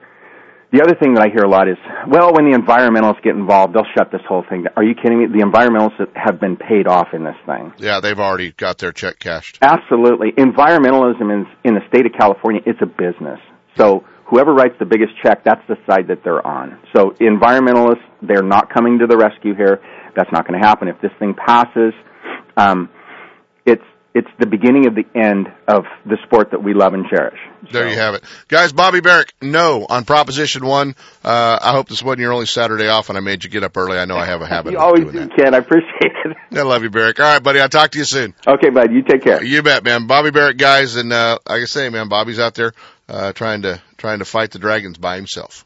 The other thing that I hear a lot is, well, when the environmentalists get involved, they'll shut this whole thing down. Are you kidding me? The environmentalists have been paid off in this thing. Yeah, they've already got their check cashed. Absolutely. Environmentalism in, in the state of California, it's a business. So whoever writes the biggest check, that's the side that they're on. So environmentalists, they're not coming to the rescue here. That's not going to happen. If this thing passes, um, it's it's the beginning of the end of the sport that we love and cherish. There you have it. Guys, Bobby Barrack, no on Proposition 1. Uh, I hope this wasn't your only Saturday off and I made you get up early. I know I have a habit You of always doing do, Ken. I appreciate it. I love you, Barrack. All right, buddy. I'll talk to you soon. Okay, bud. You take care. You bet, man. Bobby Barrack, guys. And, uh, like I say, man, Bobby's out there, uh, trying to, trying to fight the dragons by himself.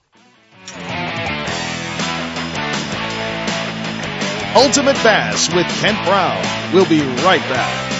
Ultimate Bass with Kent Brown. We'll be right back.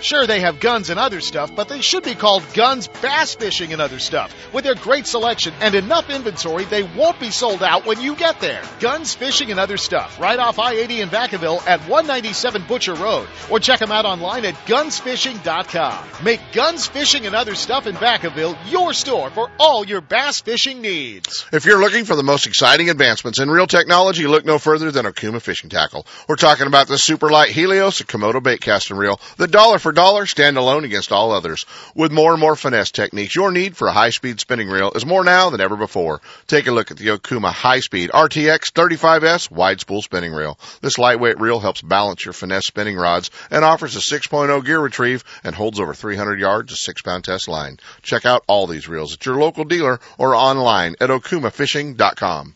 Sure, they have guns and other stuff, but they should be called Guns Bass Fishing and Other Stuff. With their great selection and enough inventory, they won't be sold out when you get there. Guns Fishing and Other Stuff, right off I-80 in Vacaville at 197 Butcher Road, or check them out online at gunsfishing.com. Make Guns Fishing and Other Stuff in Vacaville your store for all your bass fishing needs. If you're looking for the most exciting advancements in reel technology, look no further than Okuma Fishing Tackle. We're talking about the super light Helios, a Komodo bait casting reel, the dollar for for dollar, stand alone against all others. With more and more finesse techniques, your need for a high-speed spinning reel is more now than ever before. Take a look at the Okuma High-Speed RTX 35S wide spool spinning reel. This lightweight reel helps balance your finesse spinning rods and offers a 6.0 gear retrieve and holds over 300 yards of 6-pound test line. Check out all these reels at your local dealer or online at okumafishing.com.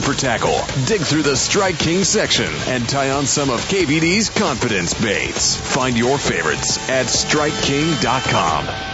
for tackle, dig through the Strike King section and tie on some of KVD's confidence baits. Find your favorites at StrikeKing.com.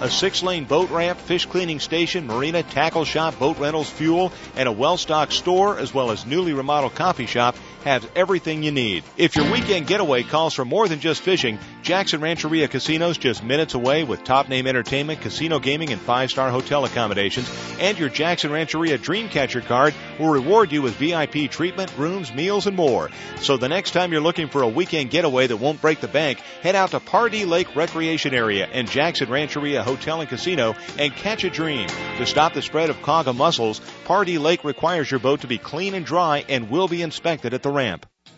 A six lane boat ramp, fish cleaning station, marina, tackle shop, boat rentals, fuel, and a well stocked store, as well as newly remodeled coffee shop, have everything you need. If your weekend getaway calls for more than just fishing, Jackson Rancheria Casinos just minutes away with top name entertainment, casino gaming, and five star hotel accommodations. And your Jackson Rancheria Dreamcatcher card will reward you with VIP treatment, rooms, meals, and more. So the next time you're looking for a weekend getaway that won't break the bank, head out to Pardee Lake Recreation Area and Jackson Rancheria Hotel and Casino and catch a dream. To stop the spread of quagga mussels, Pardee Lake requires your boat to be clean and dry and will be inspected at the ramp.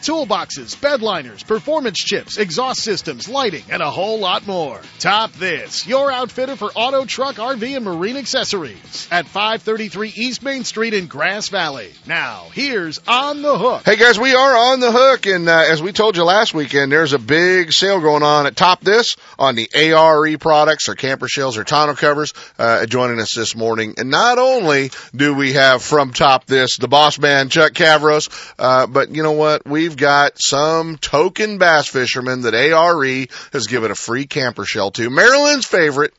toolboxes, bed liners, performance chips, exhaust systems, lighting, and a whole lot more. Top This, your outfitter for auto, truck, RV, and marine accessories at 533 East Main Street in Grass Valley. Now, here's On the Hook. Hey guys, we are on the hook, and uh, as we told you last weekend, there's a big sale going on at Top This on the ARE products, or camper shells, or tonneau covers. Uh, joining us this morning, and not only do we have from Top This the boss man Chuck Cavros, uh, but you know what? We've got some token bass fishermen that ARE has given a free camper shell to. Marilyn's favorite,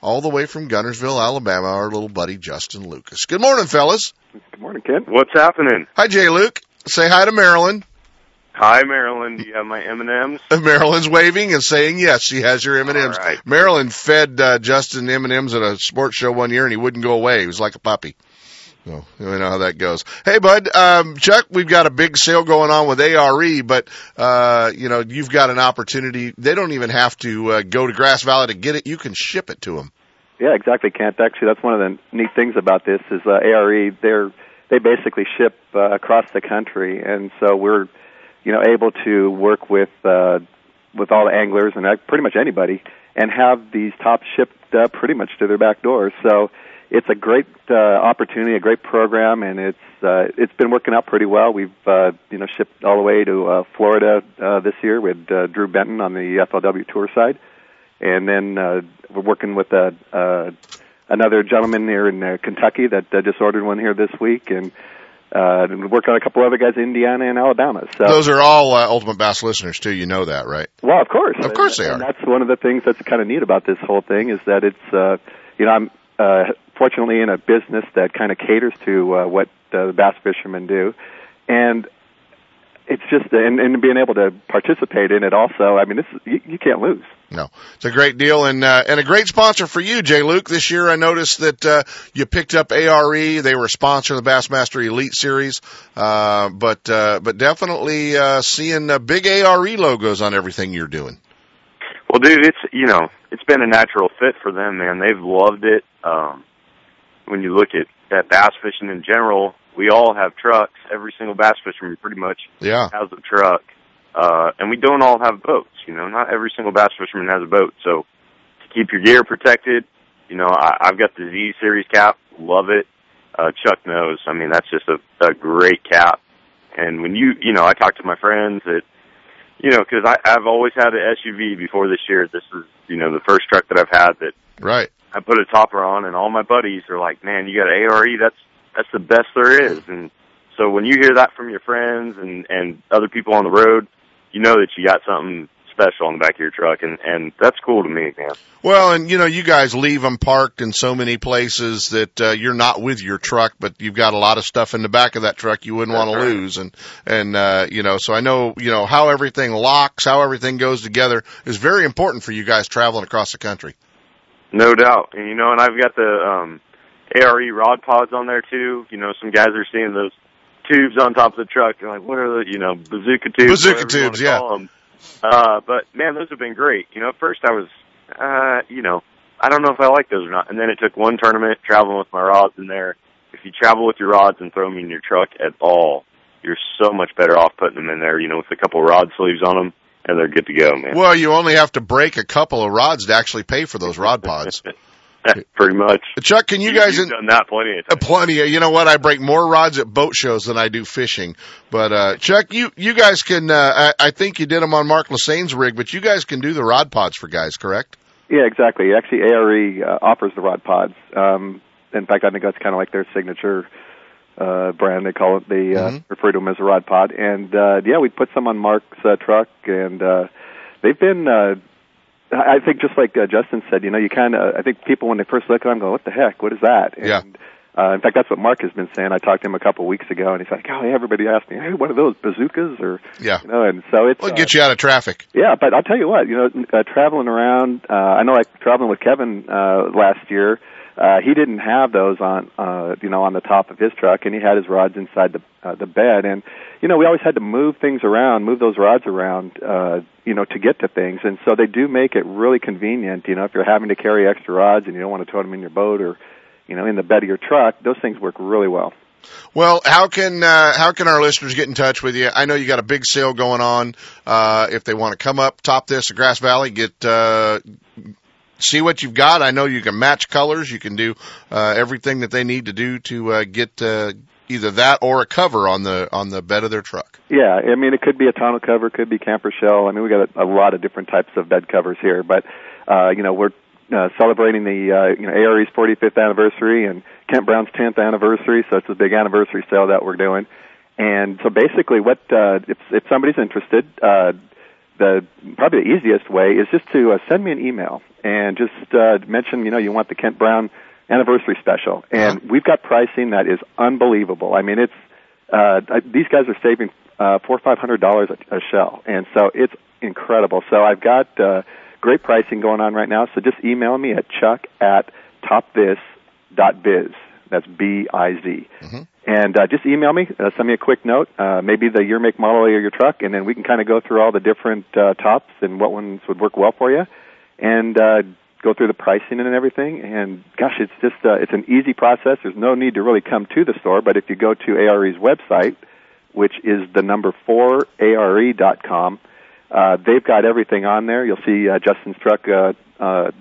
all the way from Guntersville, Alabama, our little buddy Justin Lucas. Good morning, fellas. Good morning, Kent. What's happening? Hi, Jay Luke. Say hi to Marilyn. Hi, Marilyn. Do you have my M&Ms? Marilyn's waving and saying yes. She has your M&Ms. All right. Marilyn fed uh, Justin M&Ms at a sports show one year, and he wouldn't go away. He was like a puppy. So you know how that goes. Hey, bud, um, Chuck, we've got a big sale going on with ARE, but uh, you know you've got an opportunity. They don't even have to uh, go to Grass Valley to get it. You can ship it to them. Yeah, exactly, Kent. Actually, that's one of the neat things about this is uh, ARE. They're they basically ship uh, across the country, and so we're you know able to work with uh, with all the anglers and uh, pretty much anybody, and have these tops shipped uh, pretty much to their back door. So it's a great uh, opportunity, a great program, and it's uh, it's been working out pretty well. We've uh, you know shipped all the way to uh, Florida uh, this year with uh, Drew Benton on the FLW tour side, and then uh, we're working with uh, uh, another gentleman here in uh, Kentucky that uh, just ordered one here this week, and uh, and we work on a couple other guys in Indiana and Alabama. So Those are all uh, Ultimate Bass listeners too. You know that, right? Well, of course, Of course they and, are. That's one of the things that's kind of neat about this whole thing is that it's, uh, you know, I'm uh, fortunately in a business that kind of caters to uh, what uh, the bass fishermen do, and it's just and, and being able to participate in it also. I mean, this you, you can't lose. No, it's a great deal and uh, and a great sponsor for you, Jay Luke. This year, I noticed that uh, you picked up ARE. They were a sponsor of the Bassmaster Elite Series, uh, but uh, but definitely uh, seeing uh, big ARE logos on everything you're doing. Well, dude, it's you know it's been a natural fit for them, man. They've loved it. Um, when you look at at bass fishing in general, we all have trucks. Every single bass fisherman pretty much Yeah. has a truck, uh, and we don't all have boats. You know, not every single bass fisherman has a boat. So to keep your gear protected, you know, I, I've got the Z series cap. Love it. Uh, Chuck knows. I mean, that's just a, a great cap. And when you, you know, I talk to my friends that, you know, because I've always had an SUV before this year. This is, you know, the first truck that I've had that Right. I put a topper on, and all my buddies are like, "Man, you got an ARE? That's that's the best there is." And so when you hear that from your friends and and other people on the road, you know that you got something special on the back of your truck, and and that's cool to me, man. Well, and you know, you guys leave them parked in so many places that uh, you're not with your truck, but you've got a lot of stuff in the back of that truck you wouldn't want to lose, and and uh, you know, so I know you know how everything locks, how everything goes together is very important for you guys traveling across the country. No doubt. And you know, and I've got the um ARE rod pods on there too. You know, some guys are seeing those tubes on top of the truck. They're like, what are the you know, bazooka tubes? Bazooka whatever you wanna tubes, yeah. Uh but man, those have been great. You know, at first I was uh, you know, I don't know if I like those or not. And then it took one tournament traveling with my rods in there. If you travel with your rods and throw them in your truck at all, you're so much better off putting them in there, you know, with a couple rod sleeves on them and they're good to go, man. Well, you only have to break a couple of rods to actually pay for those rod pods. Pretty much. Chuck, can you guys You've done that plenty of Uh, plenty of, you know what? I break more rods at boat shows than I do fishing. But, uh, Chuck, you, you guys can, uh, I, I think you did them on Mark Lassagne's rig, but you guys can do the rod pods for guys, correct? Yeah, exactly. Actually, ARE uh, offers the rod pods. Um, in fact, I think that's kind of like their signature uh, brand. They call it. They uh, refer to them as a rod pod. And uh, yeah, we put some on Mark's uh, truck, and uh, they've been. Uh, I think just like uh, Justin said, you know, you kind of. I think people when they first look at them go, "What the heck? What is that?" And, Yeah. Uh, in fact, that's what Mark has been saying. I talked to him a couple of weeks ago, and he's like, "Oh, yeah, everybody asked me, hey, what are those bazookas?" Or Yeah. you know, and so it's Well, uh, you out of traffic. yeah, but I'll tell you what, you know, uh, traveling around, uh, I know like traveling with Kevin, uh, last year, uh, he didn't have those on, uh, you know, on the top of his truck and he had his rods inside the, uh, the bed and, you know, we always had to move things around, move those rods around, uh, you know, to get to things. And so they do make it really convenient, you know, if you're having to carry extra rods and you don't want to tow them in your boat or, you know, in the bed of your truck, those things work really well. Well, how can uh, how can our listeners get in touch with you? I know you got a big sale going on. Uh, if they want to come up, top this at Grass Valley, get uh, see what you've got. I know you can match colors. You can do uh, everything that they need to do to uh, get uh, either that or a cover on the on the bed of their truck. Yeah, I mean, it could be a tonneau cover, could be camper shell. I mean, we got a, a lot of different types of bed covers here, but uh, you know, we're uh, celebrating the uh, you know ARE's 45th anniversary and Kent Brown's 10th anniversary, so it's a big anniversary sale that we're doing. And so basically, what uh, if if somebody's interested, uh, the probably the easiest way is just to uh, send me an email and just uh, mention you know you want the Kent Brown anniversary special, and we've got pricing that is unbelievable. I mean, it's uh, I- these guys are saving uh, four or five hundred dollars a a shell, and so it's incredible. So I've got uh, great pricing going on right now. So just email me at chuck at topthis.biz. That's B I Z. And uh, just email me, uh, send me a quick note, uh, maybe the year, make, model of your truck, and then we can kind of go through all the different uh, tops and what ones would work well for you, and uh, go through the pricing and everything. And gosh, it's just uh, it's an easy process. There's no need to really come to the store, but if you go to ARE's website, which is the number four ARE dot com, uh, they've got everything on there. You'll see uh, Justin's truck uh, uh,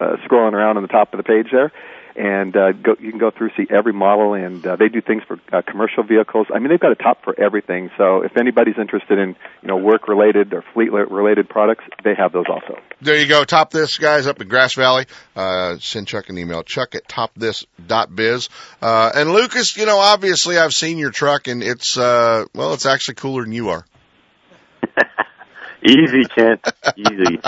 uh, scrolling around on the top of the page there, and uh, go, you can go through see every model. And uh, they do things for uh, commercial vehicles. I mean, they've got a top for everything. So if anybody's interested in you know work related or fleet related products, they have those also. There you go. Top this guys up in Grass Valley. Uh, send Chuck an email. Chuck at topthis.biz. Uh, and Lucas, you know, obviously I've seen your truck and it's, uh, well, it's actually cooler than you are. Easy, Kent. Easy.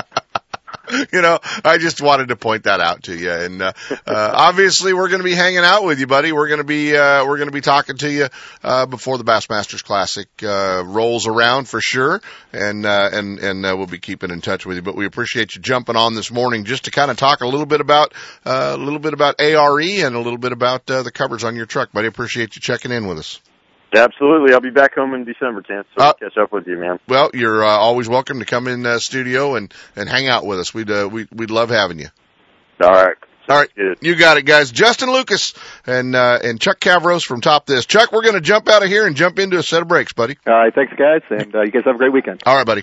you know, I just wanted to point that out to you. And uh, uh, obviously, we're going to be hanging out with you, buddy. We're going to be uh, we're going to be talking to you uh, before the Bassmasters Classic uh, rolls around for sure, and uh, and and uh, we'll be keeping in touch with you. But we appreciate you jumping on this morning just to kind of talk a little bit about uh, a little bit about ARE and a little bit about uh, the covers on your truck. Buddy, appreciate you checking in with us. Absolutely. I'll be back home in December, Chance. So Uh, I'll catch up with you, man. Well, you're uh, always welcome to come in uh, studio and and hang out with us. We'd uh, we we'd love having you. All right. All right, you got it, guys. Justin Lucas and uh, and Chuck Cavros from Top This. Chuck, we're going to jump out of here and jump into a set of breaks, buddy. All right, thanks, guys, and uh, you guys have a great weekend. All right, buddy.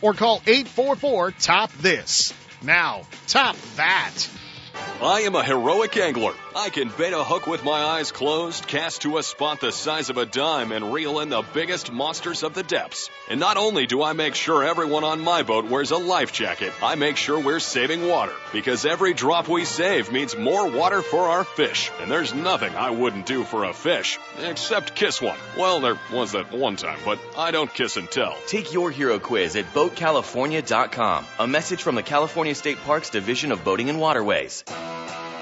or call 844 Top This. Now, top that. I am a heroic angler. I can bait a hook with my eyes closed, cast to a spot the size of a dime, and reel in the biggest monsters of the depths. And not only do I make sure everyone on my boat wears a life jacket, I make sure we're saving water. Because every drop we save means more water for our fish. And there's nothing I wouldn't do for a fish, except kiss one. Well, there was that one time, but I don't kiss and tell. Take your hero quiz at BoatCalifornia.com. A message from the California State Parks Division of Boating and Waterways.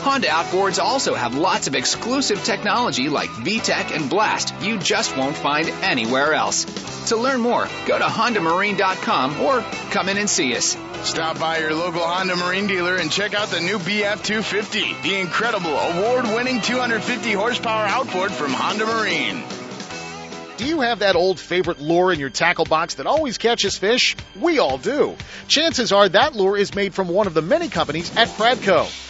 Honda outboards also have lots of exclusive technology like VTEC and Blast you just won't find anywhere else. To learn more, go to HondaMarine.com or come in and see us. Stop by your local Honda Marine dealer and check out the new BF 250, the incredible award winning 250 horsepower outboard from Honda Marine. Do you have that old favorite lure in your tackle box that always catches fish? We all do. Chances are that lure is made from one of the many companies at Pradco.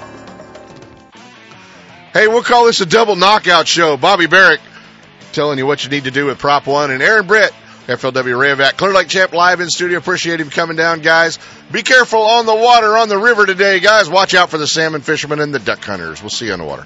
Hey, we'll call this a double knockout show. Bobby Barrack telling you what you need to do with Prop One, and Aaron Britt, FLW Rayovac, Clear Lake Champ live in studio. Appreciate him coming down, guys. Be careful on the water, on the river today, guys. Watch out for the salmon fishermen and the duck hunters. We'll see you on the water.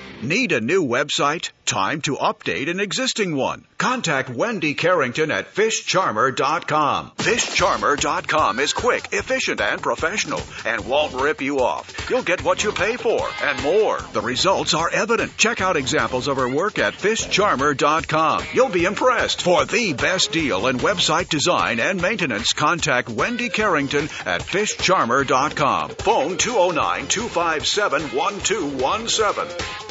Need a new website? Time to update an existing one. Contact Wendy Carrington at fishcharmer.com. Fishcharmer.com is quick, efficient, and professional and won't rip you off. You'll get what you pay for and more. The results are evident. Check out examples of her work at fishcharmer.com. You'll be impressed. For the best deal in website design and maintenance, contact Wendy Carrington at fishcharmer.com. Phone 209 257 1217.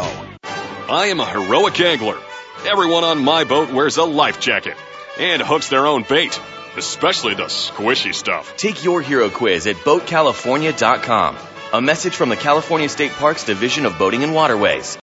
show. I am a heroic angler. Everyone on my boat wears a life jacket and hooks their own bait, especially the squishy stuff. Take your hero quiz at BoatCalifornia.com. A message from the California State Parks Division of Boating and Waterways.